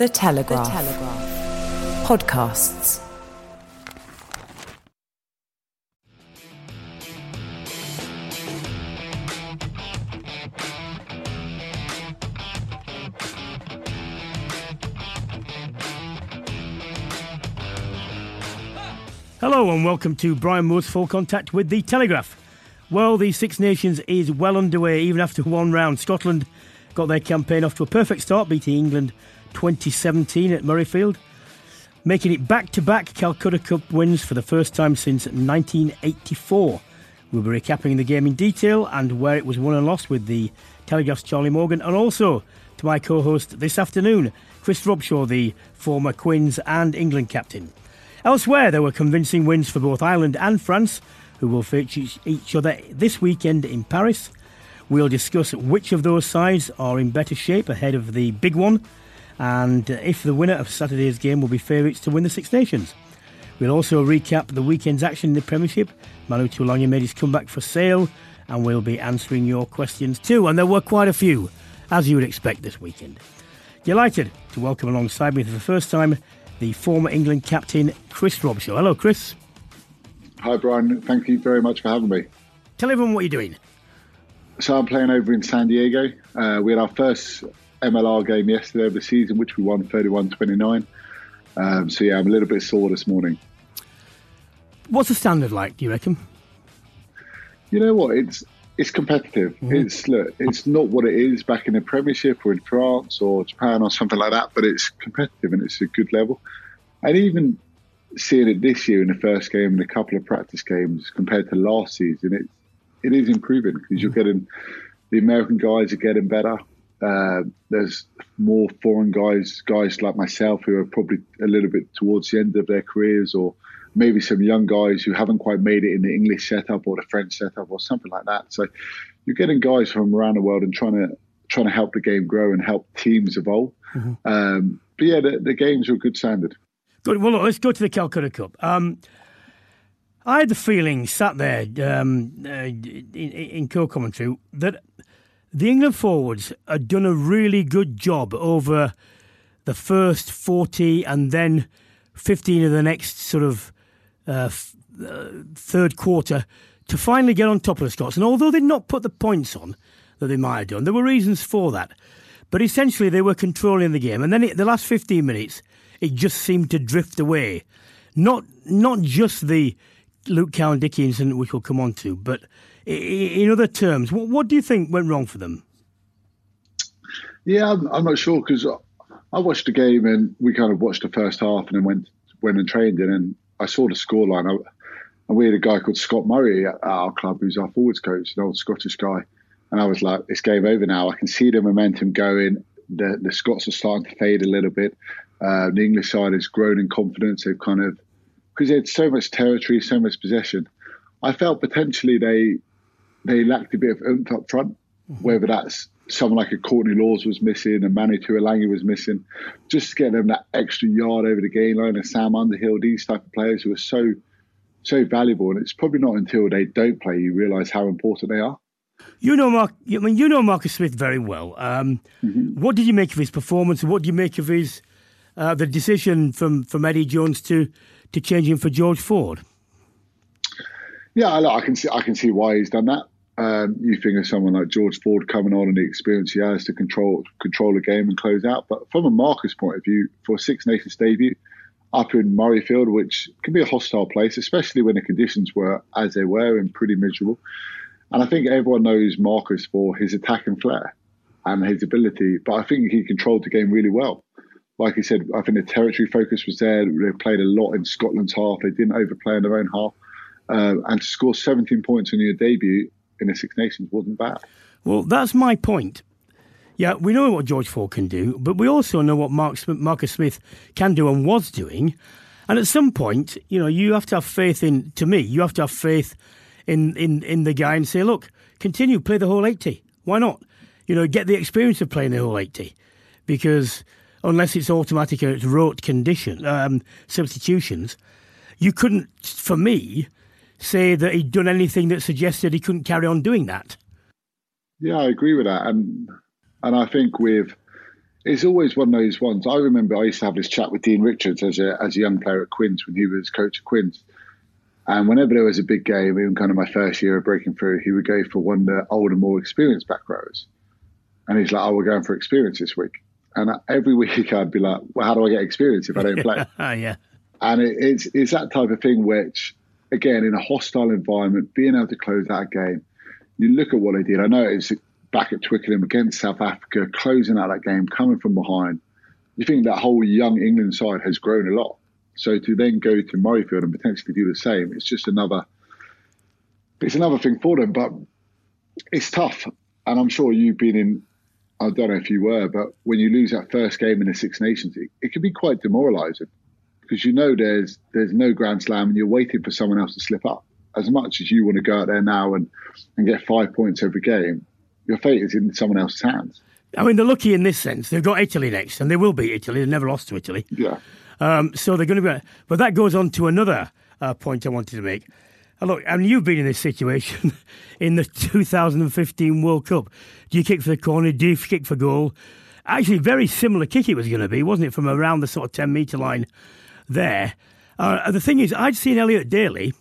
The Telegraph. The Telegraph. Podcasts. Hello and welcome to Brian Moore's Full Contact with the Telegraph. Well, the Six Nations is well underway even after one round. Scotland got their campaign off to a perfect start, beating England 2017 at Murrayfield, making it back to back Calcutta Cup wins for the first time since 1984. We'll be recapping the game in detail and where it was won and lost with the Telegraph's Charlie Morgan, and also to my co host this afternoon, Chris Robshaw, the former Quins and England captain. Elsewhere, there were convincing wins for both Ireland and France, who will face each other this weekend in Paris. We'll discuss which of those sides are in better shape ahead of the big one, and if the winner of Saturday's game will be favourites to win the Six Nations. We'll also recap the weekend's action in the Premiership. Manu Tuilagi made his comeback for sale, and we'll be answering your questions too. And there were quite a few, as you would expect this weekend. Delighted to welcome alongside me for the first time the former England captain, Chris Robshaw. Hello, Chris. Hi, Brian. Thank you very much for having me. Tell everyone what you're doing. So I'm playing over in San Diego. Uh, we had our first MLR game yesterday of the season, which we won 31-29. Um, so yeah, I'm a little bit sore this morning. What's the standard like? Do you reckon? You know what? It's it's competitive. Mm-hmm. It's look, it's not what it is back in the Premiership or in France or Japan or something like that, but it's competitive and it's a good level. And even seeing it this year in the first game and a couple of practice games compared to last season, it it is improving because mm-hmm. you're getting the American guys are getting better. Uh, there's more foreign guys, guys like myself, who are probably a little bit towards the end of their careers, or maybe some young guys who haven't quite made it in the English setup or the French setup or something like that. So you're getting guys from around the world and trying to trying to help the game grow and help teams evolve. Mm-hmm. Um, but yeah, the, the, games are a good standard. Good. Well, look, let's go to the Calcutta Cup. Um, I had the feeling, sat there um, uh, in, in co-commentary, that the England forwards had done a really good job over the first 40 and then 15 of the next sort of uh, uh, third quarter to finally get on top of the Scots. And although they'd not put the points on that they might have done, there were reasons for that. But essentially, they were controlling the game. And then it, the last 15 minutes, it just seemed to drift away. Not not just the Luke Cowan-Dickie incident, which we'll come on to, but in other terms, what, what do you think went wrong for them? Yeah, I'm, I'm not sure because I watched the game and we kind of watched the first half and then went went and trained in and I saw the scoreline. And we had a guy called Scott Murray at our club who's our forwards coach, an old Scottish guy. And I was like, it's game over now. I can see the momentum going. The the Scots are starting to fade a little bit. Uh, the English side has grown in confidence. They've kind of because they had so much territory, so much possession. I felt potentially they they lacked a bit of oomph up front, mm-hmm. whether that's someone like a Courtney Lawes was missing, a Manu Tuilagi was missing, just to get them that extra yard over the game line, a Sam Underhill, these type of players who are so so valuable. And it's probably not until they don't play you realise how important they are. You know, Mark. I mean, you know Marcus Smith very well. Um, mm-hmm. What did you make of his performance? What do you make of his uh, the decision from from Eddie Jones to to change him for George Ford? Yeah, I can see I can see why he's done that. Um, you think of someone like George Ford coming on and the experience he has to control control a game and close out. But from a Marcus point of view, for a Six Nations debut up in Murrayfield, which can be a hostile place, especially when the conditions were as they were and pretty miserable. And I think everyone knows Marcus for his attack and flair and his ability, but I think he controlled the game really well. Like I said, I think the territory focus was there. They played a lot in Scotland's half. They didn't overplay in their own half. Uh, and to score 17 points in your debut in the Six Nations wasn't bad. Well, that's my point. Yeah, we know what George Ford can do, but we also know what Mark, Marcus Smith can do and was doing. And at some point, you know, you have to have faith in. To me, you have to have faith in in in the guy and say, look, continue play the whole eighty. Why not? You know, get the experience of playing the whole eighty, because unless it's automatic or it's rote condition um, substitutions, you couldn't, for me, say that he'd done anything that suggested he couldn't carry on doing that. Yeah, I agree with that, and and I think with it's always one of those ones. I remember I used to have this chat with Dean Richards as a as a young player at Quins when he was coach at Quins. And whenever there was a big game, even kind of my first year of breaking through, he would go for one of the older, more experienced back rows. And he's like, "Oh, we're going for experience this week." And every week I'd be like, "Well, how do I get experience if I don't play?" yeah. And it, it's it's that type of thing which, again, in a hostile environment, being able to close that game, you look at what they did. I know it's back at Twickenham against South Africa, closing out that game, coming from behind. You think that whole young England side has grown a lot. So to then go to Murrayfield and potentially do the same, it's just another. It's another thing for them, but it's tough. And I'm sure you've been in. I don't know if you were, but when you lose that first game in the Six Nations, it, it can be quite demoralising because you know there's there's no Grand Slam and you're waiting for someone else to slip up. As much as you want to go out there now and, and get five points every game, your fate is in someone else's hands. I mean, they're lucky in this sense. They've got Italy next, and they will beat Italy. They've never lost to Italy. Yeah. Um, so they're going to be. But that goes on to another uh, point I wanted to make. Uh, look, I mean, you've been in this situation in the 2015 World Cup. Do you kick for the corner? Do you kick for goal? Actually, very similar kick it was going to be, wasn't it, from around the sort of 10 metre line there. Uh, the thing is, I'd seen Elliot Daly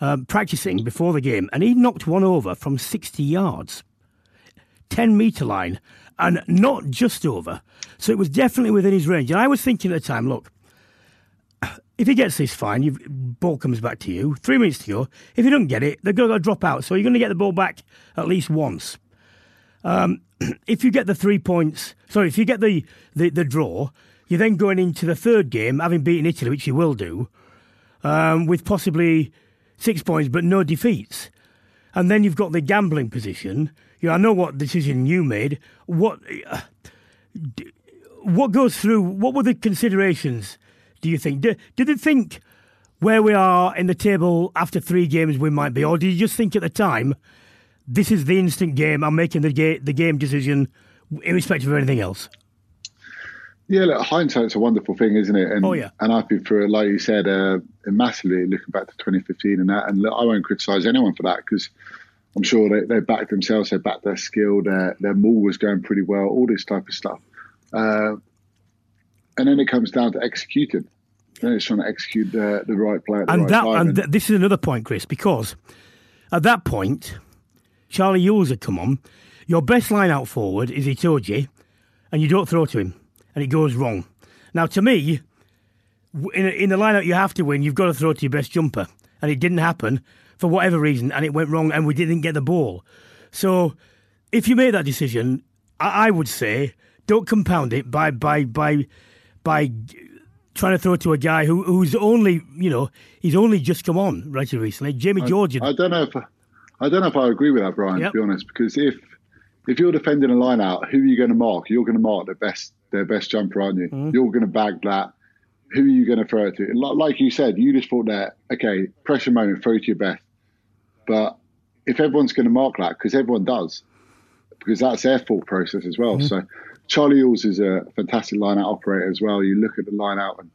um, practicing before the game, and he knocked one over from 60 yards. 10 metre line and not just over. So it was definitely within his range. And I was thinking at the time, look, if he gets this fine, you ball comes back to you. Three minutes to go. If you don't get it, they're going to drop out. So you're going to get the ball back at least once. Um, if you get the three points, sorry, if you get the, the, the, draw, you're then going into the third game, having beaten Italy, which you will do, um, with possibly six points but no defeats. And then you've got the gambling position you know, I know what decision you made. What uh, what goes through? What were the considerations? Do you think? Did, did they think where we are in the table after three games we might be, or did you just think at the time this is the instant game? I'm making the game the game decision irrespective of anything else. Yeah, look, hindsight's a wonderful thing, isn't it? And, oh yeah. And I've been through it, like you said, uh, massively looking back to 2015 and that. And look, I won't criticise anyone for that because I'm sure they, they backed themselves, they backed their skill, their their maul was going pretty well, all this type of stuff. Uh, and then it comes down to executing. Then it's trying to execute the, the right play at the and right that, time. And th- this is another point, Chris, because at that point, Charlie Ewels had come on. Your best line out forward is Itoje, and you don't throw to him, and it goes wrong. Now, to me, in, a, in the lineup you have to win, you've got to throw to your best jumper, and it didn't happen for whatever reason and it went wrong and we didn't get the ball. So if you made that decision, I, I would say don't compound it by by by by trying to throw it to a guy who who's only you know he's only just come on right recently. Jamie I, George. I don't know if I don't know if I agree with that, Brian. Yep. To be honest, because if if you're defending a line out, who are you going to mark? You're going to mark the best their best jumper, aren't you? Mm-hmm. You're going to bag that. Who are you going to throw it to? Like you said, you just thought that okay, pressure moment, throw to your best. But if everyone's going to mark that, because everyone does, because that's their thought process as well. Mm-hmm. So Charlie Ewels is a fantastic line out operator as well. You look at the line out and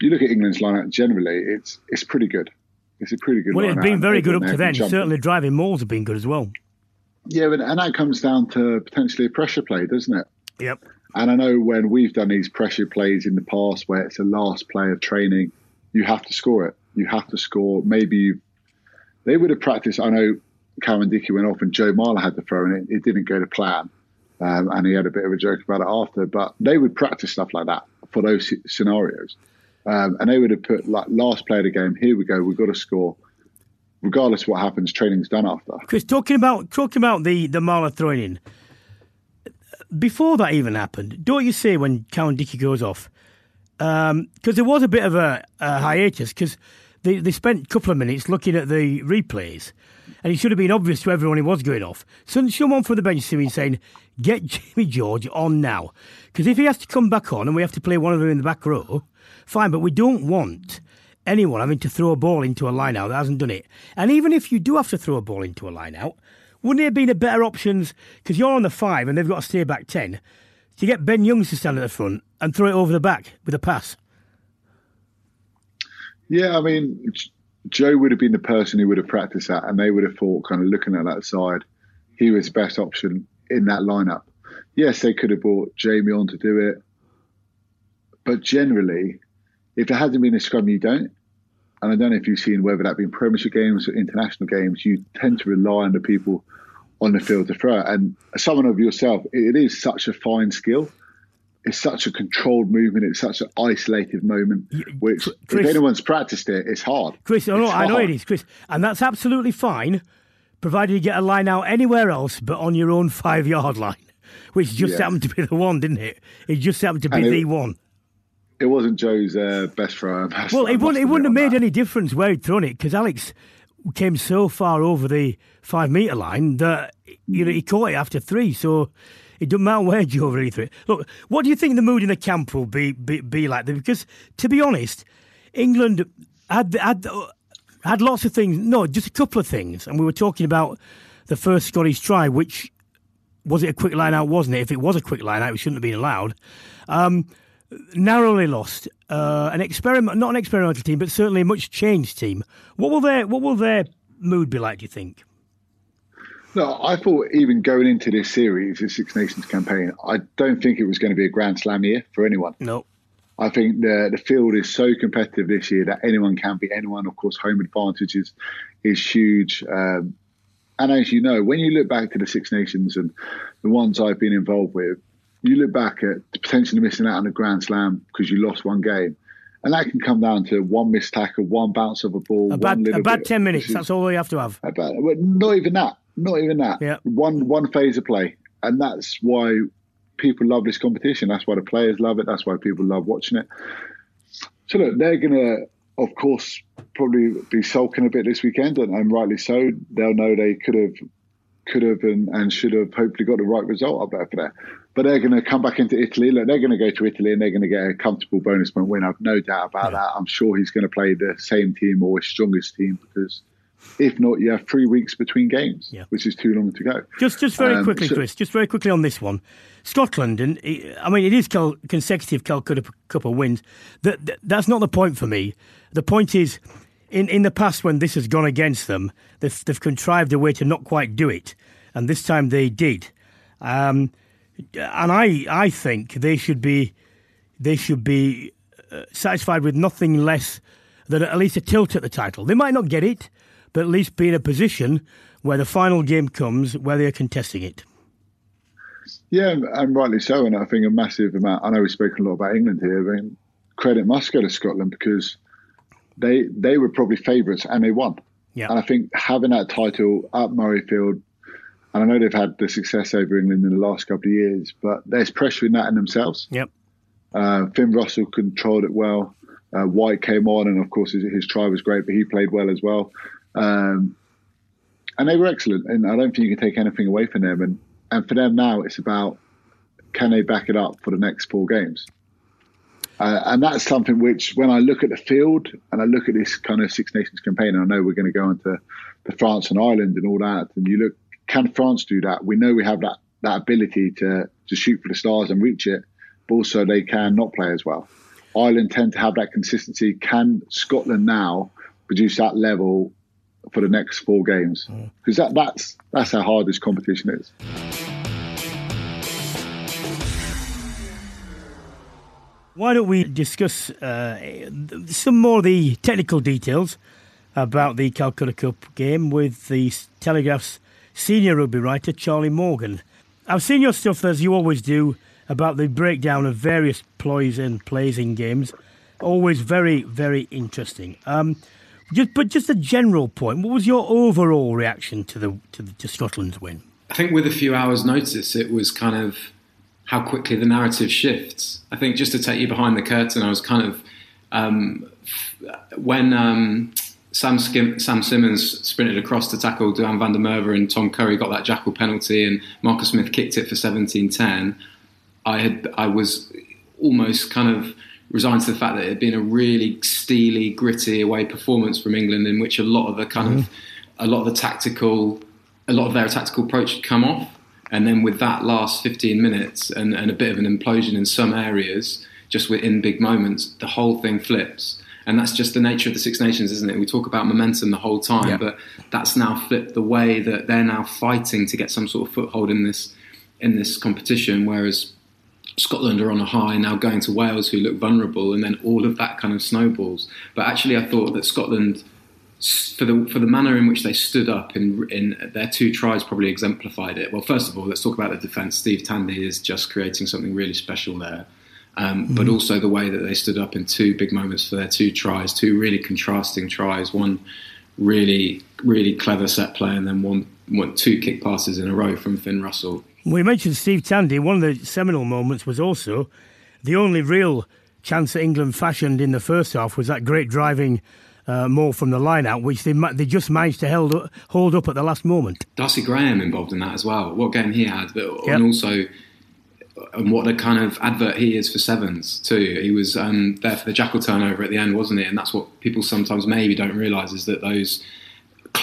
you look at England's line out generally, it's it's pretty good. It's a pretty good. Well, it's been very good up to then. Certainly, driving mauls have been good as well. Yeah, and that comes down to potentially a pressure play, doesn't it? Yep. And I know when we've done these pressure plays in the past, where it's a last play of training, you have to score it. You have to score. Maybe you've they would have practiced. I know Cowan-Dickie went off and Joe Marler had to throw, and it, it didn't go to plan. Um, and he had a bit of a joke about it after. But they would practice stuff like that for those scenarios. Um, and they would have put like last play of the game. Here we go. We've got to score, regardless of what happens. Training's done after. Chris, talking about talking about the the Marler throwing in. Before that even happened, don't you say when Cowan-Dickie goes off? Because um, there was a bit of a, a hiatus because they, they spent a couple of minutes looking at the replays, and it should have been obvious to everyone he was going off. So someone from the bench seemed saying, "Get Jimmy George on now," because if he has to come back on and we have to play one of them in the back row, fine. But we don't want anyone having to throw a ball into a line out that hasn't done it. And even if you do have to throw a ball into a line out, wouldn't it have been a better options because you're on the five and they've got to stay back ten to get Ben Youngs to stand at the front and throw it over the back with a pass? Yeah, I mean, Joe would have been the person who would have practiced that, and they would have thought, kind of looking at that side, he was the best option in that lineup. Yes, they could have brought Jamie on to do it, but generally, if there hasn't been a scrum, you don't. And I don't know if you've seen whether that been Premiership games or international games, you tend to rely on the people on the field to throw. And someone of yourself, it is such a fine skill it's such a controlled movement. It's such an isolated moment, which Chris, if anyone's practiced it, it's hard. Chris, oh, I know it is, Chris, and that's absolutely fine, provided you get a line out anywhere else but on your own five yard line, which just happened to be the one, didn't it? It just happened to be it, the one. It wasn't Joe's uh, best throw. Well, it wouldn't, it wouldn't have made that. any difference where he'd thrown it because Alex came so far over the five metre line that you know he caught it after three. So it doesn't matter where Joe really threw it. Look, what do you think the mood in the camp will be be, be like? Because to be honest, England had had had lots of things. No, just a couple of things, and we were talking about the first Scottish try, which was it a quick line out, wasn't it? If it was a quick line out, it shouldn't have been allowed. Um, narrowly lost. Uh, an experiment, not an experimental team, but certainly a much changed team. What will their what will their mood be like? Do you think? No, I thought even going into this series, the Six Nations campaign, I don't think it was going to be a Grand Slam year for anyone. No. I think the the field is so competitive this year that anyone can beat anyone. Of course, home advantage is, is huge. Um, and as you know, when you look back to the Six Nations and the ones I've been involved with, you look back at potentially missing out on a Grand Slam because you lost one game. And that can come down to one missed tackle, one bounce of a ball, a bad, a bad 10 minutes. That's all you have to have. About, not even that. Not even that. Yeah. One one phase of play, and that's why people love this competition. That's why the players love it. That's why people love watching it. So look, they're gonna, of course, probably be sulking a bit this weekend, and, and rightly so. They'll know they could have, could have, and, and should have hopefully got the right result up there for that. But they're going to come back into Italy. Look, they're going to go to Italy and they're going to get a comfortable bonus point win. I've no doubt about yeah. that. I'm sure he's going to play the same team or his strongest team because if not, you have three weeks between games, yeah. which is too long to go. Just, just very um, quickly, so, Chris. Just very quickly on this one, Scotland, and I mean, it is consecutive Calcutta Cup of wins. That, that, that's not the point for me. The point is, in in the past when this has gone against them, they've, they've contrived a way to not quite do it, and this time they did. Um, and I, I think they should be, they should be uh, satisfied with nothing less than at least a tilt at the title. They might not get it but at least be in a position where the final game comes where they're contesting it. Yeah, and rightly so. And I think a massive amount. I know we've spoken a lot about England here. but credit must go to Scotland because they they were probably favourites and they won. Yeah. And I think having that title at Murrayfield, and I know they've had the success over England in the last couple of years, but there's pressure in that in themselves. Yep. Uh, Finn Russell controlled it well. Uh, White came on, and of course his, his try was great, but he played well as well. Um, and they were excellent, and I don't think you can take anything away from them. And and for them now, it's about can they back it up for the next four games? Uh, and that's something which, when I look at the field and I look at this kind of Six Nations campaign, and I know we're going to go into the France and Ireland and all that, and you look, can France do that? We know we have that that ability to to shoot for the stars and reach it, but also they can not play as well. Ireland tend to have that consistency. Can Scotland now produce that level for the next four games because that, that's that's how hard this competition is. Why don't we discuss uh, some more of the technical details about the Calcutta Cup game with the Telegraph's senior rugby writer Charlie Morgan? I've seen your stuff as you always do about the breakdown of various ploys and plays in games. Always very, very interesting. Um, just, but just a general point. What was your overall reaction to the to, the, to Scotland's win? I think with a few hours' notice, it was kind of how quickly the narrative shifts. I think just to take you behind the curtain, I was kind of um, when um, Sam, Skim, Sam Simmonds sprinted across to tackle Duhan van der Merwe and Tom Curry got that jackal penalty and Marcus Smith kicked it for 17-10, I had I was almost kind of resigned to the fact that it had been a really steely, gritty away performance from England in which a lot of the kind mm-hmm. of a lot of the tactical a lot of their tactical approach had come off. And then with that last 15 minutes and, and a bit of an implosion in some areas, just within big moments, the whole thing flips. And that's just the nature of the Six Nations, isn't it? We talk about momentum the whole time, yeah. but that's now flipped the way that they're now fighting to get some sort of foothold in this in this competition. Whereas Scotland are on a high now, going to Wales, who look vulnerable, and then all of that kind of snowballs. But actually, I thought that Scotland, for the for the manner in which they stood up in in their two tries, probably exemplified it. Well, first of all, let's talk about the defence. Steve Tandy is just creating something really special there um, mm-hmm. but also the way that they stood up in two big moments for their two tries, two really contrasting tries. One really, really clever set play, and then one, one two kick passes in a row from Finn Russell. We mentioned Steve Tandy. One of the seminal moments was also the only real chance that England fashioned in the first half was that great driving uh, maul from the line out, which they they just managed to hold up, hold up at the last moment. Darcy Graham involved in that as well. What game he had, but yep. and also and what a kind of advert he is for sevens too. He was um, there for the jackal turnover at the end, wasn't he? And that's what people sometimes maybe don't realise is that those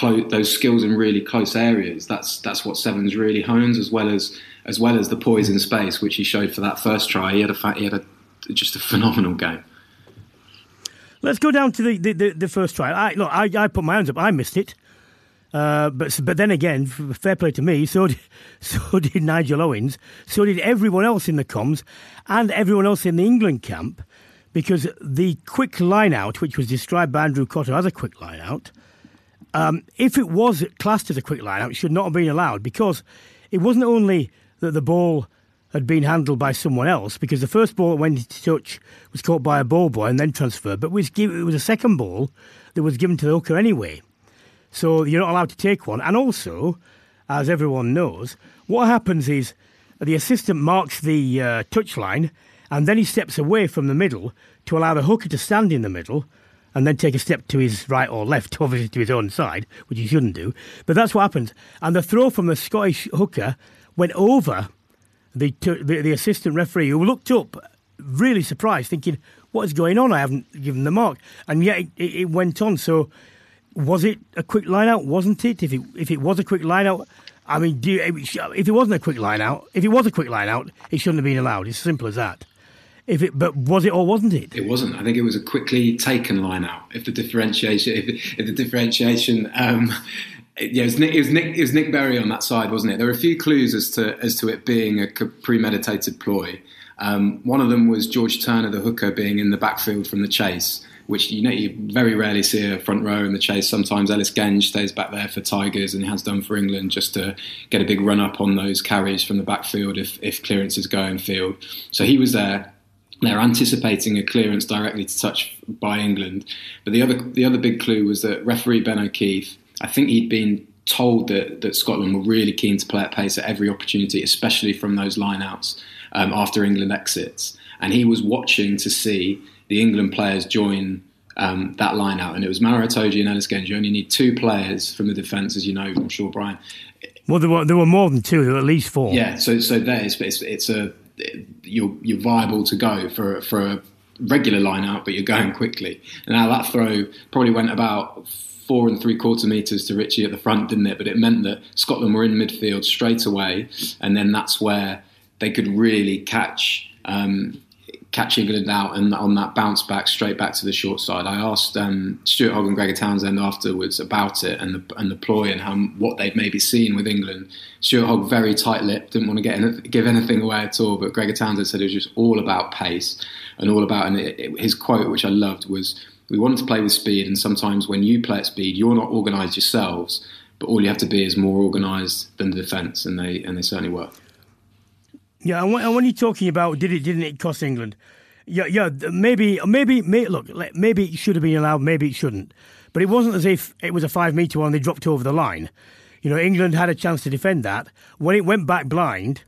those skills in really close areas. That's that's what sevens really hones, as well as as well as the poise in space, which he showed for that first try. He had a he had a just a phenomenal game. Let's go down to the, the, the, first try. I, look, I, I put my hands up. I missed it. Uh, but but then again, fair play to me. So did, so did Nigel Owens. So did everyone else in the comms, and everyone else in the England camp, because the quick line out, which was described by Andrew Cotter as a quick line out, um, if it was classed as a quick line out, it should not have been allowed because it wasn't only that the ball had been handled by someone else, because the first ball that went into touch was caught by a ball boy and then transferred, but was, it was a second ball that was given to the hooker anyway. So you're not allowed to take one. And also, as everyone knows, what happens is the assistant marks the uh, touchline and then he steps away from the middle to allow the hooker to stand in the middle and then take a step to his right or left, obviously to his own side, which he shouldn't do. But that's what happens. And the throw from the Scottish hooker went over the, the, the assistant referee, who looked up, really surprised, thinking, "What is going on? I haven't given the mark." And yet it, it went on. So was it a quick line out? Wasn't it? If it if it was a quick line out, I mean, you, if it wasn't a quick line out, if it was a quick line out, it shouldn't have been allowed. It's as simple as that. If it, but was it or wasn't it? It wasn't. I think it was a quickly taken line out. If the differentiation, if, if the differentiation, um, yeah, it was, Nick, it was Nick. It was Nick Berry on that side, wasn't it? There were a few clues as to as to it being a premeditated ploy. Um, one of them was George Turner, the hooker, being in the backfield from the chase which you know you very rarely see a front row in the chase. Sometimes Ellis Genge stays back there for Tigers and has done for England just to get a big run up on those carries from the backfield if if clearances go in field. So he was there. They're anticipating a clearance directly to touch by England. But the other the other big clue was that referee Ben O'Keeffe. I think he'd been told that, that Scotland were really keen to play at pace at every opportunity, especially from those lineouts um, after England exits. And he was watching to see the England players join um, that line out. And it was Maro Itoje and Ellis Genge. You only need two players from the defence, as you know, I'm sure, Brian. Well, there were, there were more than two, there were at least four. Yeah, so so there is, it's, it's a you're you're viable to go for for a regular line out, but you're going quickly. And now that throw probably went about four and three quarter metres to Richie at the front, didn't it? But it meant that Scotland were in midfield straight away, and then that's where they could really catch um, catch England out and on that bounce back straight back to the short side. I asked um, Stuart Hogg and Gregor Townsend afterwards about it and the and the ploy and how what they'd maybe seen with England. Stuart Hogg very tight-lipped, didn't want to get any, give anything away at all. But Gregor Townsend said it was just all about pace and all about. And it, it, his quote, which I loved, was, "We wanted to play with speed, and sometimes when you play at speed, you're not organised yourselves." But all you have to be is more organised than the defence, and they and they certainly were. Yeah, and when, you're talking about did it didn't it cost England? Yeah, yeah, maybe, maybe, may, look, maybe it should have been allowed, maybe it shouldn't. But it wasn't as if it was a five metre one they dropped over the line. You know, England had a chance to defend that. When it went back blind,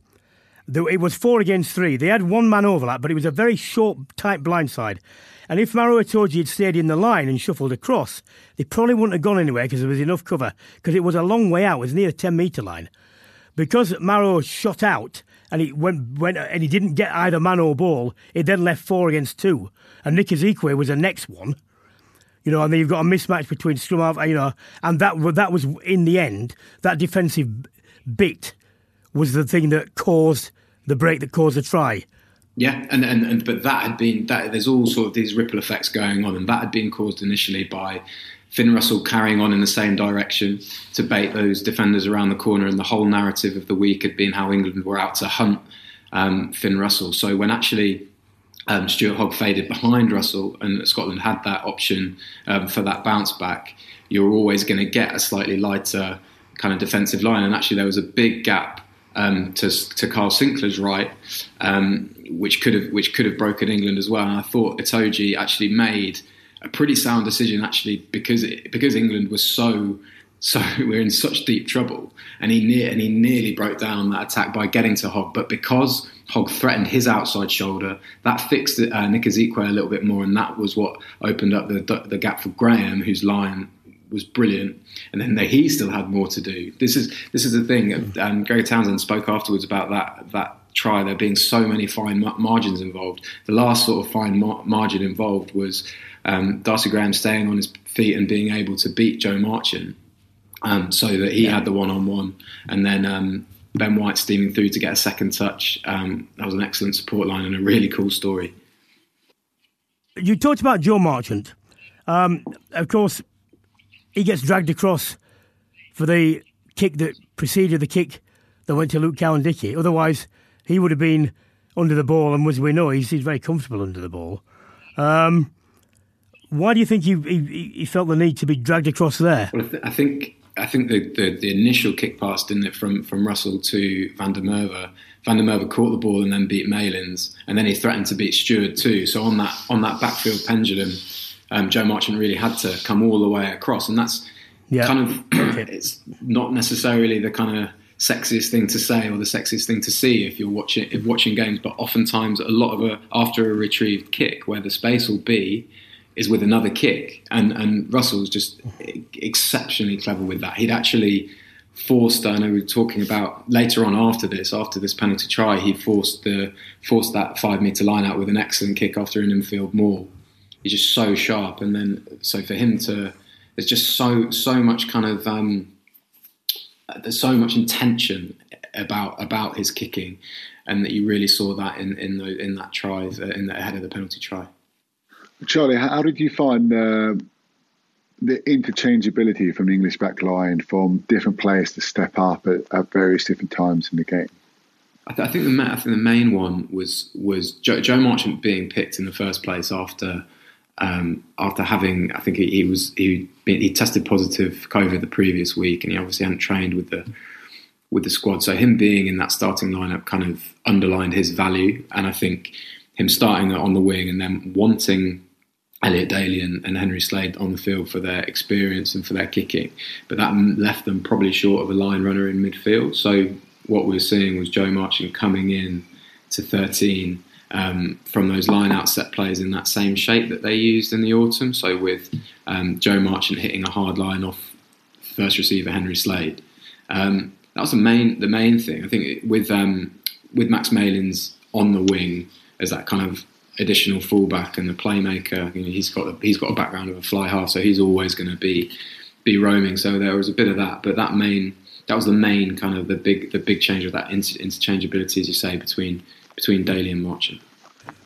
it was four against three. They had one man overlap, but it was a very short, tight blindside. And if Maro had stayed in the line and shuffled across, they probably wouldn't have gone anywhere because there was enough cover. Because it was a long way out. It was near the 10 metre line. Because Maro shot out and he went, went and he didn't get either man or ball, it then left four against two. And Nick Isiekwe was the next one. You know, and then you've got a mismatch between scrum, you know, and that that was in the end that defensive bit was the thing that caused the break that caused the try. Yeah, and, and, and but that had been that there's all sort of these ripple effects going on, and that had been caused initially by Finn Russell carrying on in the same direction to bait those defenders around the corner, and the whole narrative of the week had been how England were out to hunt um, Finn Russell. So when actually um, Stuart Hogg faded behind Russell, and Scotland had that option um, for that bounce back, you're always going to get a slightly lighter kind of defensive line. And actually, there was a big gap um, to, to Kyle Sinckler's right, um, which could have which could have broken England as well. And I thought Itoje actually made a pretty sound decision, actually, because it, because England was so so we're in such deep trouble, and he near and he nearly broke down that attack by getting to Hogg, but because Hogg threatened his outside shoulder, that fixed uh, Nick Isiekwe a little bit more, and that was what opened up the the gap for Graham, whose line was brilliant, and then he still had more to do. This is this is the thing. Um, Gary Townsend spoke afterwards about that that try. There being so many fine margins involved. The last sort of fine mar- margin involved was um, Darcy Graham staying on his feet and being able to beat Joe Marchant, um, so that he had the one on one, and then. Um, ben White steaming through to get a second touch. Um, that was an excellent support line and a really cool story. You talked about Joe Marchant. Um, of course, he gets dragged across for the kick that preceded the kick that went to Luke Cowan-Dickie. Otherwise, he would have been under the ball, and as we know, he's, he's very comfortable under the ball. Um, why do you think he, he, he, felt the need to be dragged across there? Well, I, th- I think I think the, the, the, initial kick pass, didn't it, from, from Russell to Van der Merwe. Van der Merwe caught the ball and then beat Malins, and then he threatened to beat Steward too. So on that on that backfield pendulum, um, Joe Marchant really had to come all the way across, and that's yeah. kind of it's not necessarily the kind of sexiest thing to say or the sexiest thing to see if you're watching if watching games, but oftentimes a lot of a after a retrieved kick where the space will be is with another kick, and and Russell's just exceptionally clever with that. He'd actually forced. I know we were talking about later on after this, after this penalty try, he forced the forced that five meter line out with an excellent kick after an infield maul he's just so sharp. And then so for him to there's just so so much kind of um, there's so much intention about about his kicking, and that you really saw that in in the, in that try uh, in the ahead of the penalty try. Charlie, how did you find uh, the interchangeability from the English back line from different players to step up at, at various different times in the game? I, th- I, think the I think the main one was was Joe, Joe Marchant being picked in the first place after um, after having, I think he, he was he he tested positive COVID the previous week, and he obviously hadn't trained with the with the squad. So him being in that starting lineup kind of underlined his value, and I think him starting on the wing and then wanting Elliot Daly and, and, Henry Slade on the field for their experience and for their kicking, but that left them probably short of a line runner in midfield. So what we were seeing was Joe Marchant coming in to 13 um, from those line out set plays in that same shape that they used in the autumn. So with um, Joe Marchant hitting a hard line off first receiver Henry Slade. Um, that was the main the main thing. I think with um, with Max Malins on the wing as that kind of additional fullback and the playmaker. You know, he's got a, he's got a background of a fly half, so he's always going to be be roaming. So there was a bit of that, but that main that was the main kind of the big the big change of that interchangeability, as you say, between between Daly and Marchant.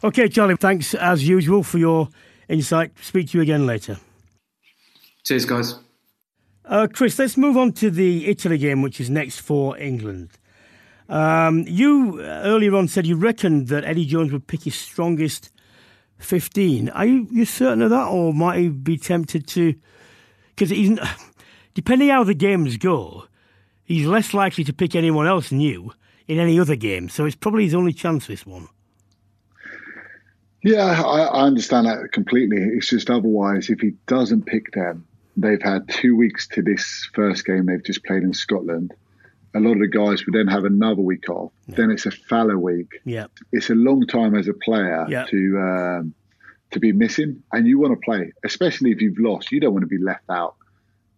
Okay, Charlie, thanks as usual for your insight. Speak to you again later. Cheers, guys. Uh, Chris, let's move on to the Italy game, which is next for England. Um, you uh, earlier on said you reckoned that Eddie Jones would pick his strongest 15. Are you you certain of that, or might he be tempted to? Because depending how the games go, he's less likely to pick anyone else new in any other game. So it's probably his only chance this one. Yeah, I, I understand that completely. It's just otherwise, if he doesn't pick them, they've had two weeks to this first game they've just played in Scotland. a lot of the guys would then have another week off. Yeah. Then it's a fallow week. Yeah, it's a long time as a player yeah. to um, to be missing, and you want to play, especially if you've lost. You don't want to be left out.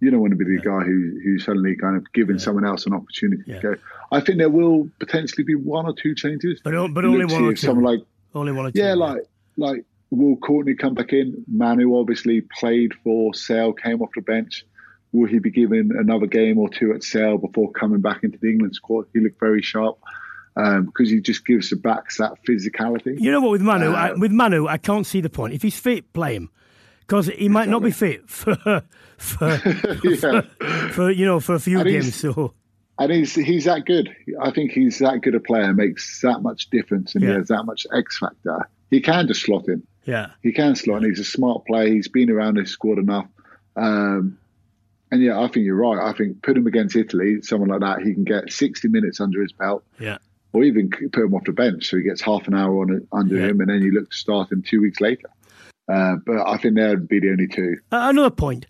You don't want to be the yeah. guy who who suddenly kind of giving yeah. someone else an opportunity to go. I think there will potentially be one or two changes, but but only one or two. Someone like only one or two. Yeah, like like will Courtney come back in? Manu obviously played for Sale, came off the bench will he be given another game or two at Sale before coming back into the England squad? He looked very sharp um, because he just gives the backs that physicality. You know what? With Manu, uh, I, with Manu, I can't see the point. If he's fit, play him because he might not be fit for for, for, for, you know for a few and games. So. And he's he's that good. I think he's that good a player. Makes that much difference, and yeah. he has that much X factor. He can just slot in. Yeah, he can slot, and he's a smart player. He's been around this squad enough. Um, and yeah, I think you're right. I think put him against Italy, someone like that, he can get 60 minutes under his belt. Yeah. Or even put him off the bench so he gets half an hour on under yeah. him, and then you look to start him two weeks later. Uh, but I think there'd be the only two. Another point,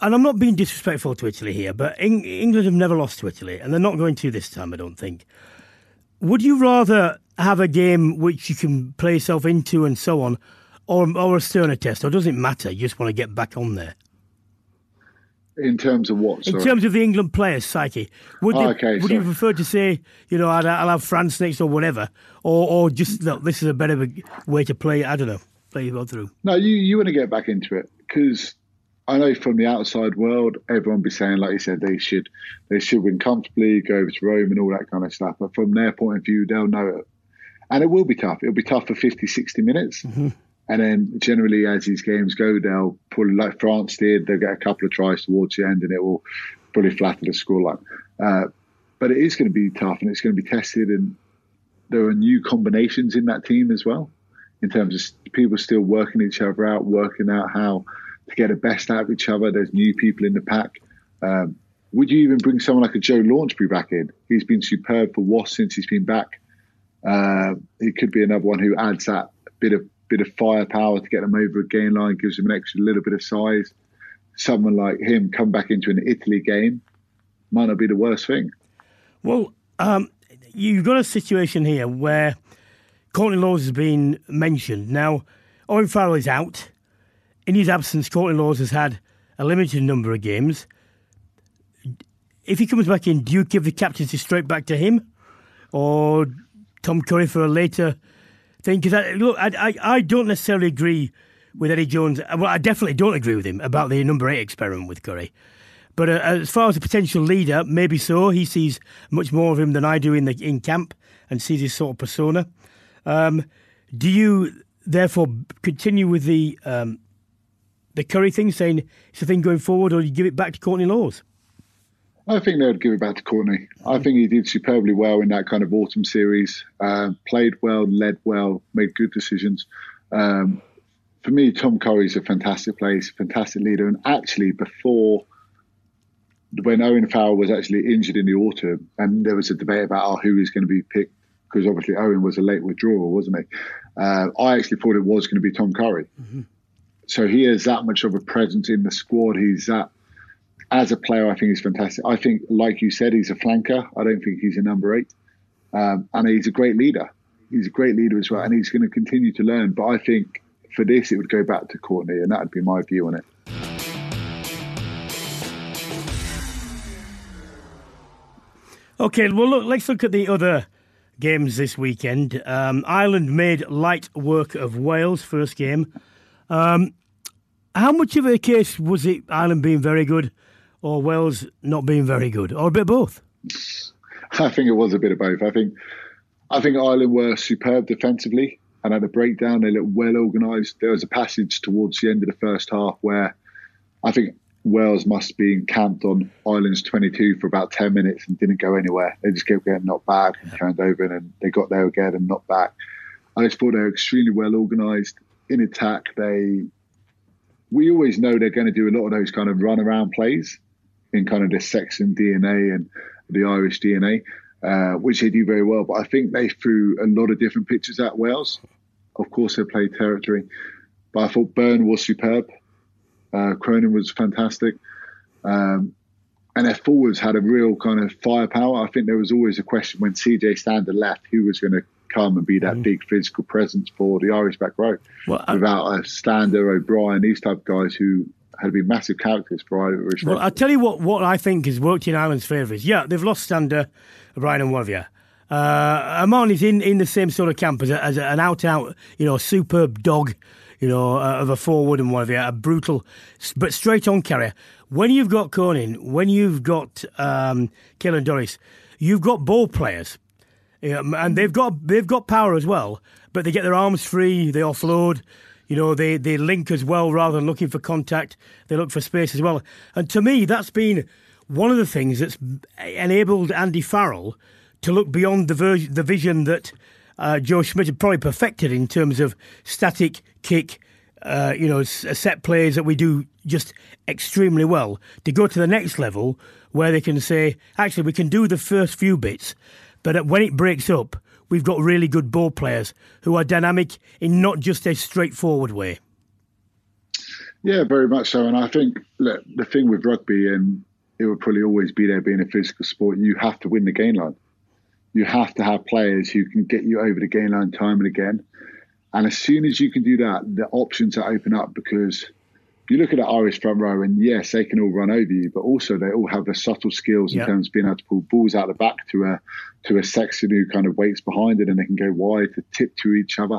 and I'm not being disrespectful to Italy here, but England have never lost to Italy, and they're not going to this time, I don't think. Would you rather have a game which you can play yourself into and so on, or, or a sterner test, or does it matter? You just want to get back on there. In terms of what? Sorry? In terms of the England players' psyche, would, oh, they, okay, would you prefer to say, you know, I'll, I'll, have France next or whatever, or, or just look, this is a better way to play? I don't know, play it through. No, you you want to get back into it because I know from the outside world, everyone be saying, like you said, they should they should win comfortably, go over to Rome and all that kind of stuff. But from their point of view, they'll know it. And it will be tough. It'll be tough for 50, 60 minutes. Mm-hmm. And then generally, as these games go, they'll pull like France did. They'll get a couple of tries towards the end, and it will probably flatten the scoreline. Uh, but it is going to be tough, and it's going to be tested. And there are new combinations in that team as well, in terms of people still working each other out, working out how to get the best out of each other. There's new people in the pack. Um, would you even bring someone like a Joe Launchbury back in? He's been superb for Wasps since he's been back. Uh, he could be another one who adds that bit of bit of firepower to get them over a gain line, gives them an extra little bit of size. Someone like him come back into an Italy game might not be the worst thing. Well, um, you've got a situation here where Courtney Lawes has been mentioned. Now, Owen Farrell is out. In his absence, Courtney Lawes has had a limited number of games. If he comes back in, do you give the captaincy straight back to him? Or Tom Curry for a later thing because I, look, I, I, I don't necessarily agree with Eddie Jones. Well, I definitely don't agree with him about the number eight experiment with Curry. But uh, as far as a potential leader, maybe so. He sees much more of him than I do in the in camp and sees his sort of persona. Um, do you therefore continue with the um, the Curry thing, saying it's a thing going forward, or do you give it back to Courtney Lawes? I think they would give it back to Courtney. I think he did superbly well in that kind of autumn series. Uh, played well, led well, made good decisions. Um, for me, Tom Curry's a fantastic player, fantastic leader. And actually, before when Owen Farrell was actually injured in the autumn, and there was a debate about oh, who was going to be picked because obviously Owen was a late withdrawal, wasn't he? Uh, I actually thought it was going to be Tom Curry. Mm-hmm. So he is that much of a presence in the squad. He's that as a player, I think he's fantastic. I think, like you said, he's a flanker. I don't think he's a number eight. Um, and he's a great leader. He's a great leader as well. And he's going to continue to learn. But I think for this, it would go back to Courtney. And that would be my view on it. Okay, well, look, let's look at the other games this weekend. Um, Ireland made light work of Wales, first game. Um, how much of a case was it Ireland being very good or Wales not being very good, or a bit of both? I think it was a bit of both. I think I think Ireland were superb defensively and at the breakdown they looked well organised. There was a passage towards the end of the first half where I think Wales must be encamped on Ireland's 22 for about 10 minutes and didn't go anywhere. They just kept getting knocked back and turned over and then they got there again and knocked back. I just thought they were extremely well organised. In attack, they we always know they're going to do a lot of those kind of run around plays in kind of the Sexton DNA and the Irish DNA, uh, which they do very well. But I think they threw a lot of different pitches at Wales. Of course, they played territory, but I thought Byrne was superb. Uh, Cronin was fantastic. Um, and their forwards had a real kind of firepower. I think there was always a question when CJ Stander left, who was going to come and be that mm. big physical presence for the Irish back row. Well, Without a Stander, O'Brien, these type of guys who had been massive characters for Irish. Well, I'll tell you what, what I think has worked in Ireland's favour is, yeah, they've lost Stander, O'Brien and Wavia. Uh, Amon is in, in the same sort of camp as, a, as an out out, you know, superb dog, you know, uh, of a forward and whatever, a brutal, but straight on carrier. When you've got Conan, when you've got um, Caelan Doris, you've got ball players, and they've got they've got power as well. But they get their arms free, they offload, you know, they they link as well rather than looking for contact. They look for space as well. And to me, that's been one of the things that's enabled Andy Farrell to look beyond the, ver- the vision that uh, Joe Schmidt had probably perfected in terms of static kick, uh, you know, set plays that we do just extremely well. To go to the next level where they can say, actually, we can do the first few bits, but when it breaks up, we've got really good ball players who are dynamic in not just a straightforward way. Yeah, very much so. And I think look, the thing with rugby, and it will probably always be there being a physical sport, you have to win the gain line you have to have players who can get you over the gain line time and again. And as soon as you can do that, the options are open up because you look at the Irish front row, and yes, they can all run over you, but also they all have the subtle skills in yep. terms of being able to pull balls out the back to a to a Sexton who kind of waits behind it, and they can go wide to tip to each other.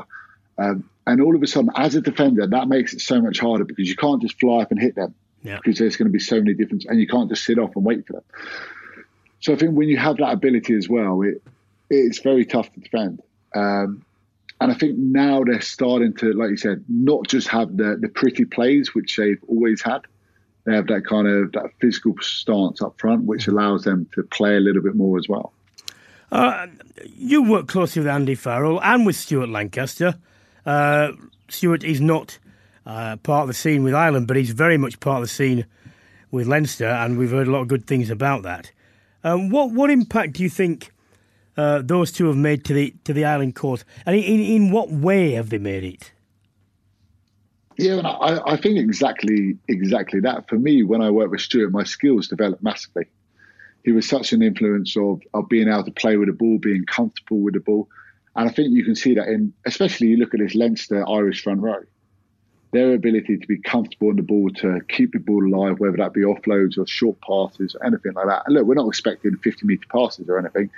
Um, and all of a sudden, as a defender, that makes it so much harder because you can't just fly up and hit them because there's going to be so many different, and you can't just sit off and wait for them. So I think when you have that ability as well, it it's very tough to defend. Um, and I think now they're starting to, like you said, not just have the the pretty plays which they've always had. They have that kind of that physical stance up front, which allows them to play a little bit more as well. Uh, you work closely with Andy Farrell and with Stuart Lancaster. Uh, Stuart is not uh, part of the scene with Ireland, but he's very much part of the scene with Leinster, and we've heard a lot of good things about that. Um, what what impact do you think uh, those two have made to the to the Ireland cause, and in in what way have they made it? Yeah, and I, I think exactly exactly that. For me, when I worked with Stuart, my skills developed massively. He was such an influence of of being able to play with the ball, being comfortable with the ball, and I think you can see that in especially you look at this Leinster Irish front row their ability to be comfortable on the ball, to keep the ball alive, whether that be offloads or short passes, or anything like that. And look, we're not expecting 50 metre passes or anything,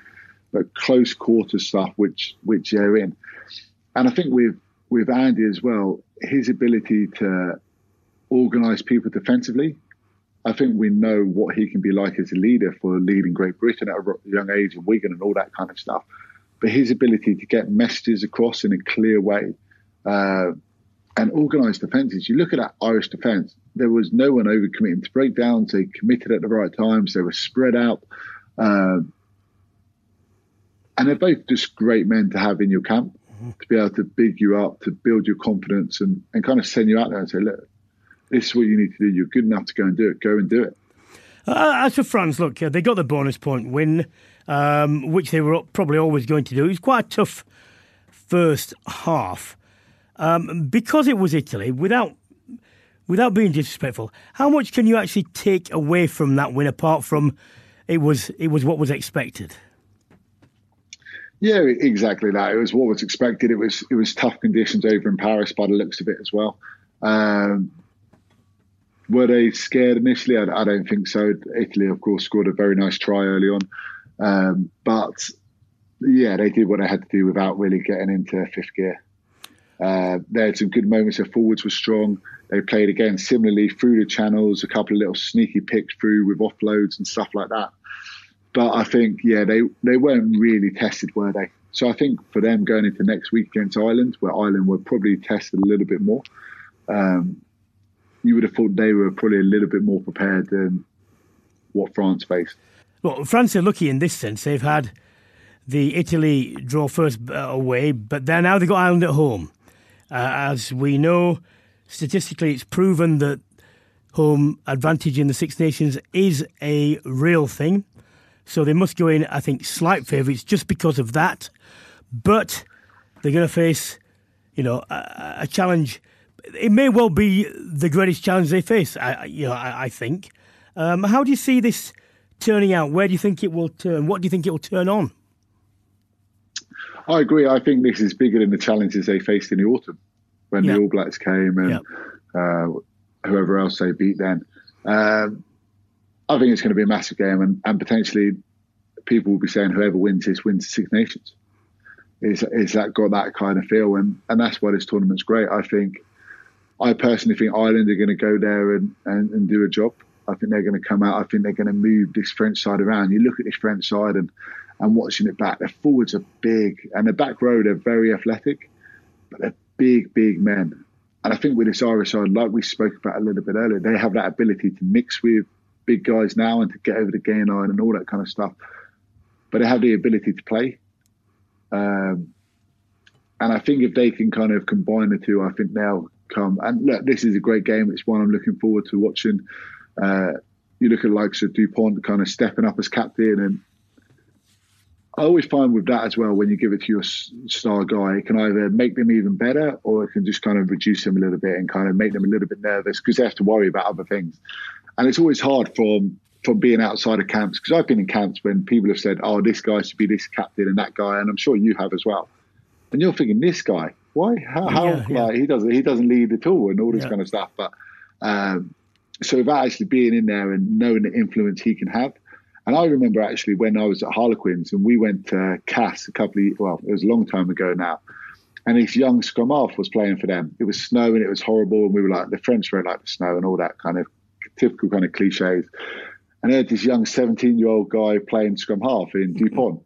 but close quarter stuff, which which they're in. And I think with with Andy as well, his ability to organise people defensively. I think we know what he can be like as a leader for leading Great Britain at a young age and Wigan and all that kind of stuff. But his ability to get messages across in a clear way, uh, and organised defences. You look at that Irish defence, there was no one overcommitting to breakdowns. They committed at the right times. They were spread out. Uh, and they're both just great men to have in your camp mm-hmm. to be able to big you up, to build your confidence and, and kind of send you out there and say, look, this is what you need to do. You're good enough to go and do it. Go and do it. Uh, as for France, look, they got the bonus point win, um, which they were probably always going to do. It was quite a tough first half. Um, because it was Italy, without without being disrespectful, how much can you actually take away from that win apart from it was it was what was expected? Yeah, exactly that. It was what was expected. It was it was tough conditions over in Paris by the looks of it as well. Um, were they scared initially? I, I, don't think so. Italy, of course, scored a very nice try early on, um, but yeah, they did what they had to do without really getting into fifth gear. Uh, they had some good moments. Their forwards were strong. They played again similarly through the channels, a couple of little sneaky picks through with offloads and stuff like that. But I think, yeah, they, they weren't really tested, were they? So I think for them going into next week against Ireland, where Ireland were probably tested a little bit more, um, you would have thought they were probably a little bit more prepared than what France faced. Well, France are lucky in this sense. They've had the Italy draw first uh, away, but they're now they've got Ireland at home. Uh, as we know, statistically, it's proven that home advantage in the Six Nations is a real thing. So they must go in, I think, slight favourites just because of that. But they're going to face, you know, a, a, challenge. It may well be the greatest challenge they face. I, you know, I, I think. Um, how do you see this turning out? Where do you think it will turn? What do you think it will turn on? I agree. I think this is bigger than the challenges they faced in the autumn when the All Blacks came and uh, whoever else they beat then. Um, I think it's going to be a massive game, and, and potentially people will be saying whoever wins this wins the Six Nations. Is is that got that kind of feel, and and that's why this tournament's great. I think, I personally think Ireland are going to go there and, and, and do a job. I think they're going to come out. I think they're going to move this French side around. You look at this French side and and watching it back, their forwards are big, and the back row they're very athletic, but they're big, big men. And I think with this Irish side, like we spoke about a little bit earlier, they have that ability to mix with big guys now and to get over the gain line and all that kind of stuff. But they have the ability to play. Um, and I think if they can kind of combine the two, I think they'll come. And look, this is a great game. It's one I'm looking forward to watching. Uh, you look at likes of Dupont kind of stepping up as captain, and I always find with that as well when you give it to your star guy, it can either make them even better or it can just kind of reduce them a little bit and kind of make them a little bit nervous because they have to worry about other things. And it's always hard from from being outside of camps because I've been in camps when people have said, "Oh, this guy should be this captain and that guy," and I'm sure you have as well. And you're thinking, "This guy, why? How? how yeah, yeah. Like, he doesn't he doesn't lead at all and all this yeah. kind of stuff." But um, so without actually being in there and knowing the influence he can have. And I remember actually when I was at Harlequins and we went to Castres a couple of well, it was a long time ago now. And this young scrum half was playing for them. It was snowing, it was horrible, and we were like the French weren't like the snow and all that kind of typical kind of cliches. And I had this young 17 year old guy playing scrum half in Dupont.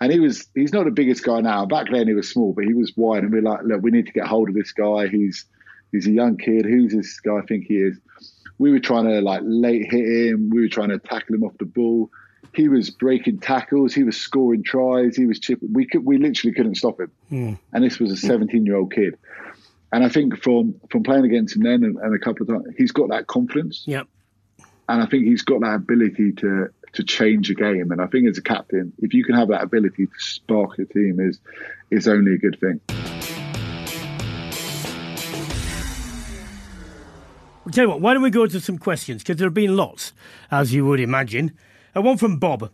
and he was he's not the biggest guy now. Back then he was small, but he was wide. And we are like, look, we need to get hold of this guy. He's he's a young kid. Who's this guy I think he is? We were trying to like late hit him. We were trying to tackle him off the ball. He was breaking tackles. He was scoring tries. He was chipping. We could we literally couldn't stop him. Mm. And this was a 17 year old kid. And I think from from playing against him then and, and a couple of times, he's got that confidence. Yep. And I think he's got that ability to to change a game. And I think as a captain, if you can have that ability to spark a team, is is only a good thing. I'll tell you what, why don't we go to some questions? Because there have been lots, as you would imagine. Uh, one from Bob.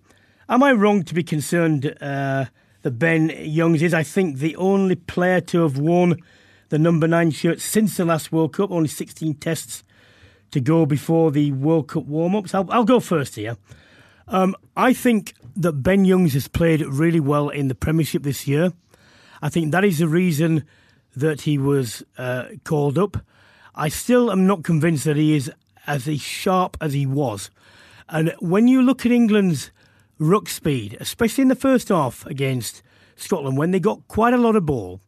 Am I wrong to be concerned uh, that Ben Youngs is, I think, the only player to have worn the number nine shirt since the last World Cup. Only 16 tests to go before the World Cup warm ups. I'll, I'll, go first here. Um, I think that Ben Youngs has played really well in the Premiership this year. I think that is the reason that he was uh, called up. I still am not convinced that he is as sharp as he was. And when you look at England's ruck speed, especially in the first half against Scotland, when they got quite a lot of ball,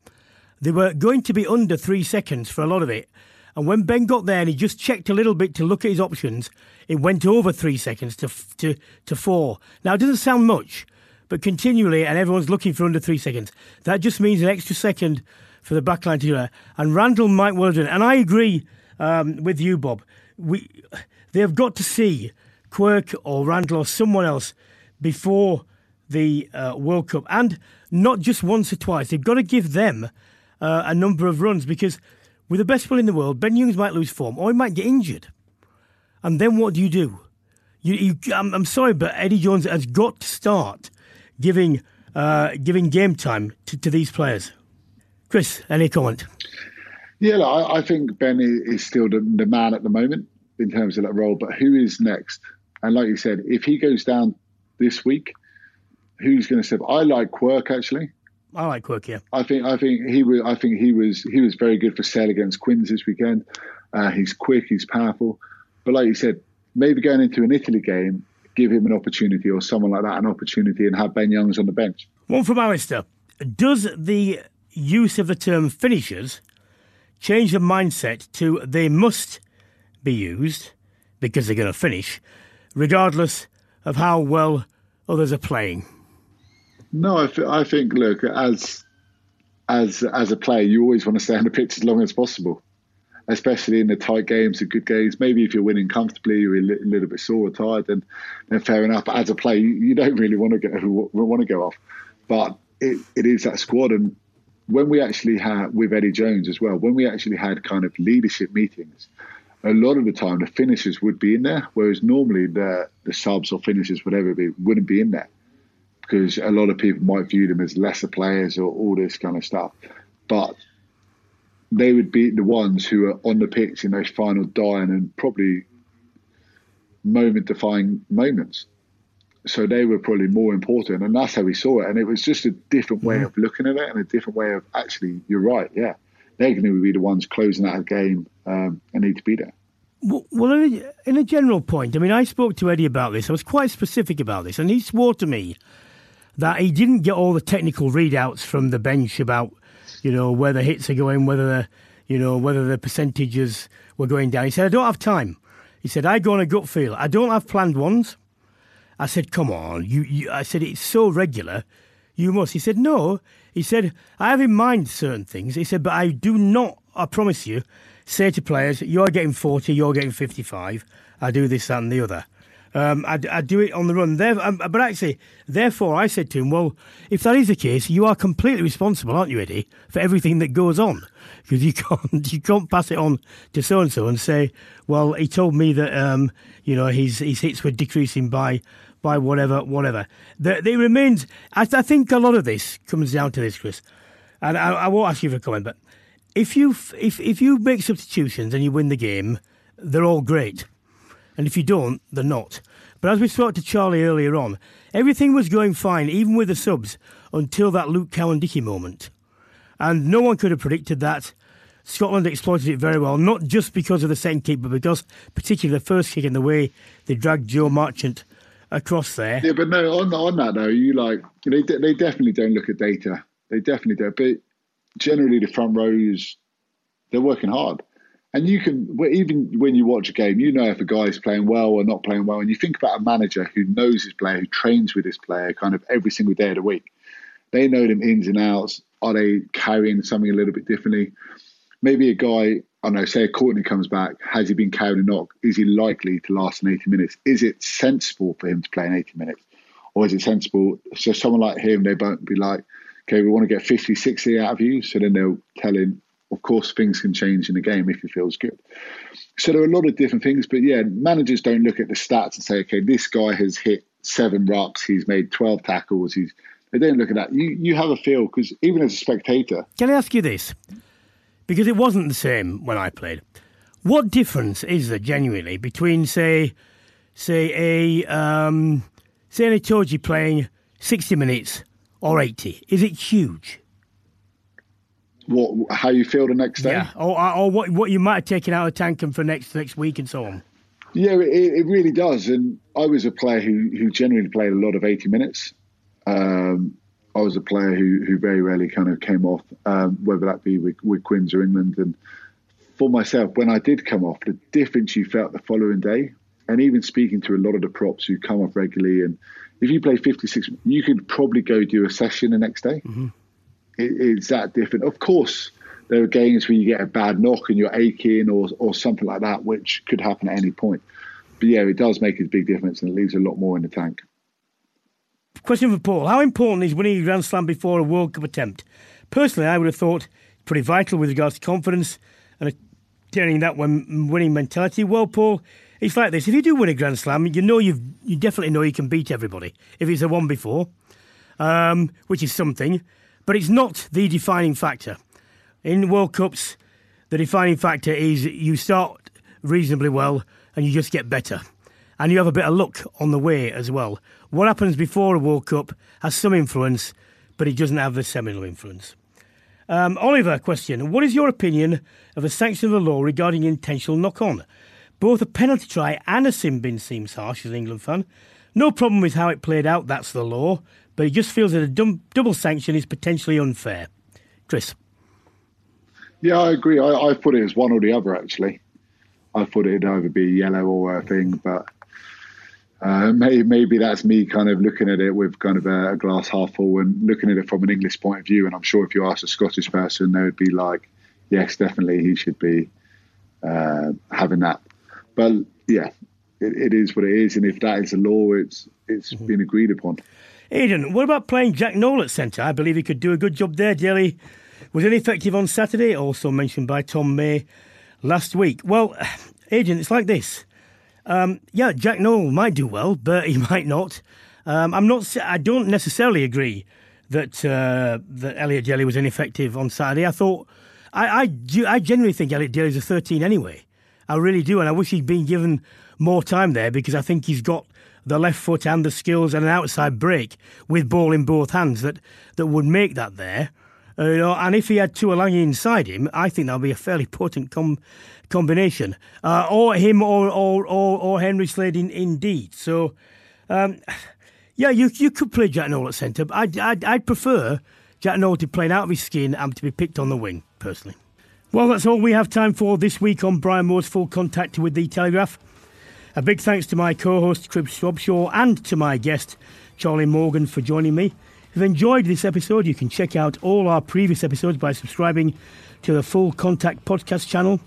they were going to be under three seconds for a lot of it. And when Ben got there and he just checked a little bit to look at his options, it went over three seconds to to to four. Now it doesn't sound much, but continually, and everyone's looking for under three seconds. That just means an extra second for the backline to do that. And Randall might well do it. And I agree um, with you, Bob. We they have got to see Quirke or Randall or someone else before the uh, World Cup, and not just once or twice. They've got to give them uh, a number of runs because with the best will in the world, Ben Youngs might lose form or he might get injured. And then what do you do? You, you, I'm, I'm, sorry, but Eddie Jones has got to start giving uh, giving game time to, to, these players. Chris, any comment? Yeah, look, I, I, think Ben is still the, the, man at the moment in terms of that role. But who is next? And like you said, if he goes down this week, who's going to step? I like Quirke actually. I like Quirke. Yeah. I think I think he was I think he was he was very good for Sale against Quins this weekend. Uh, he's quick, he's powerful, but like you said, maybe going into an Italy game, give him an opportunity or someone like that an opportunity, and have Ben Youngs on the bench. One from Alistair: Does the use of the term finishers change the mindset to they must be used because they're going to finish, regardless of how well others are playing? No, I, th- I think look as as as a player, you always want to stay on the pitch as long as possible, especially in the tight games, the good games. Maybe if you're winning comfortably, you're a, li- little bit sore or tired, then then fair enough. But as a player, you, you don't really want to go want to go off. But it, it is that squad, and when we actually had with Eddie Jones as well, when we actually had kind of leadership meetings a lot of the time the finishers would be in there, whereas normally the the subs or finishers, whatever be, wouldn't be in there because a lot of people might view them as lesser players or all this kind of stuff. But they would be the ones who are on the pitch in those final dying and probably moment defying moments. So they were probably more important, and that's how we saw it. And it was just a different way of looking at it, and a different way of actually. You're right, yeah. They're going to be the ones closing out a game um, and need to be there. Well, in a general point, I mean, I spoke to Eddie about this. I was quite specific about this, and he swore to me that he didn't get all the technical readouts from the bench about, you know, where the hits are going, whether the, you know, whether the percentages were going down. He said, I don't have time. He said, I go on a gut feel. I don't have planned ones. I said, come on. You, you, I said, it's so regular. You must. He said, no. He said, I have in mind certain things. He said, but I do not, I promise you, say to players, you're getting 40, you're getting 55. I do this, that, and the other. Um, I, I, do it on the run. There, um, but actually, therefore, I said to him, well, if that is the case, you are completely responsible, aren't you, Eddie, for everything that goes on? Because you can't, you can't pass it on to so and so and say, well, he told me that, um, you know, his, his hits were decreasing by by whatever, whatever. They, they. I, I, think a lot of this comes down to this, Chris. And I, I won't ask you for a comment, but if you if if you make substitutions and you win the game, they're all great. And if you don't, they're not. But as we spoke to Charlie earlier on, everything was going fine, even with the subs, until that Luke Cowan-Dickie moment. And no one could have predicted that. Scotland exploited it very well, not just because of the second kick, but because, particularly the first kick and the way they dragged Joe Marchant across there. Yeah, but no, on on that though, you like they they definitely don't look at data. They definitely don't. But generally, the front rows they're working hard. And you can, even when you watch a game, you know if a guy's playing well or not playing well. And you think about a manager who knows his player, who trains with his player kind of every single day of the week. They know them ins and outs. Are they carrying something a little bit differently? Maybe a guy, I don't know, say a Courtney comes back, has he been carrying a knock? Is he likely to last in 80 minutes? Is it sensible for him to play in 80 minutes? Or is it sensible? So someone like him, they won't be like, okay, we want to get 50, 60 out of you. So then they'll tell him, of course, things can change in the game if he feels good. So there are a lot of different things, but yeah, managers don't look at the stats and say, okay, this guy has hit seven rucks, he's made twelve tackles, he's. They don't look at that. You you have a feel because even as a spectator. Can I ask you this? Because it wasn't the same when I played. What difference is there genuinely between say, say a um, say an playing sixty minutes or eighty? Is it huge? What how you feel the next day. Yeah, or, or what what you might have taken out of the tank and for next next week and so on. Yeah, it, it really does. And I was a player who who generally played a lot of eighty minutes. Um, I was a player who who very rarely kind of came off, um, whether that be with, with Quins or England. And for myself, when I did come off, the difference you felt the following day, and even speaking to a lot of the props who come off regularly, and if you play fifty six, you could probably go do a session the next day. Mm-hmm it, it's that different. Of course, there are games where you get a bad knock and you're aching or or something like that, which could happen at any point. But yeah, it does make a big difference and it leaves a lot more in the tank. Question for Paul: How important is winning a Grand Slam before a World Cup attempt? Personally, I would have thought pretty vital with regards to confidence and turning that winning mentality. Well, Paul, it's like this: if you do win a Grand Slam, you know you you definitely know you can beat everybody if it's a one before, um, which is something. But it's not the defining factor. In World Cups, the defining factor is you start reasonably well and you just get better. And you have a bit of luck on the way as well. What happens before a World Cup has some influence, but it doesn't have the seminal influence. Um, Oliver, question What is your opinion of the sanction of the law regarding intentional knock on? Both a penalty try and a sin bin seems harsh as an England fan. No problem with how it played out, that's the law but he just feels that a dum- double sanction is potentially unfair. Chris. Yeah, I agree. I, I put it as one or the other, actually. I thought it'd either be yellow or a thing, but uh, maybe, maybe that's me kind of looking at it with kind of a, a, glass half full and looking at it from an English point of view. And I'm sure if you ask a Scottish person, they would be like, yes, definitely he should be uh, having that. But yeah, it, it is what it is. And if that is the law, it's it's mm-hmm. been agreed upon. Aidan, what about playing Jack Nowell at centre? I believe he could do a good job there. Daly was ineffective on Saturday, also mentioned by Tom May last week. Well, Aidan, it's like this. Um, yeah, Jack Nowell might do well, but he might not. Um, I'm not. I don't necessarily agree that uh, that Elliot Daly was ineffective on Saturday. I thought. I, I, do, I genuinely think Elliot Daly's a 13 anyway. I really do, and I wish he'd been given more time there because I think he's got the left foot and the skills and an outside break with ball in both hands that, that would make that there. Uh, you know, and if he had Tuilagi inside him, I think that would be a fairly potent com- combination. Uh, or him or, or, or, or Henry Slade in, indeed. So, um, yeah, you you could play Jack Nowell at centre, but I'd, I'd, I'd prefer Jack Nowell to play out of his skin and to be picked on the wing, personally. Well, that's all we have time for this week on Brian Moore's Full Contact with the Telegraph. A big thanks to my co host, Chris Robshaw, and to my guest, Charlie Morgan, for joining me. If you've enjoyed this episode, you can check out all our previous episodes by subscribing to the Full Contact podcast channel.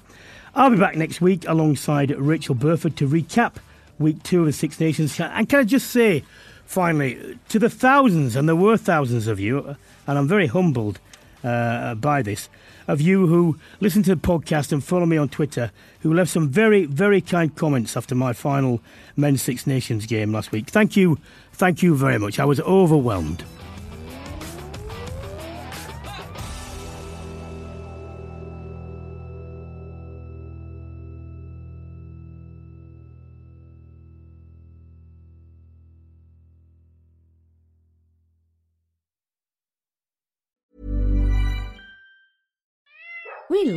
I'll be back next week alongside Rachel Burford to recap week two of the Six Nations. And can I just say, finally, to the thousands, and there were thousands of you, and I'm very humbled uh, by this, of you who listen to the podcast and follow me on Twitter, who left some very, very kind comments after my final Men's Six Nations game last week. Thank you, thank you very much. I was overwhelmed.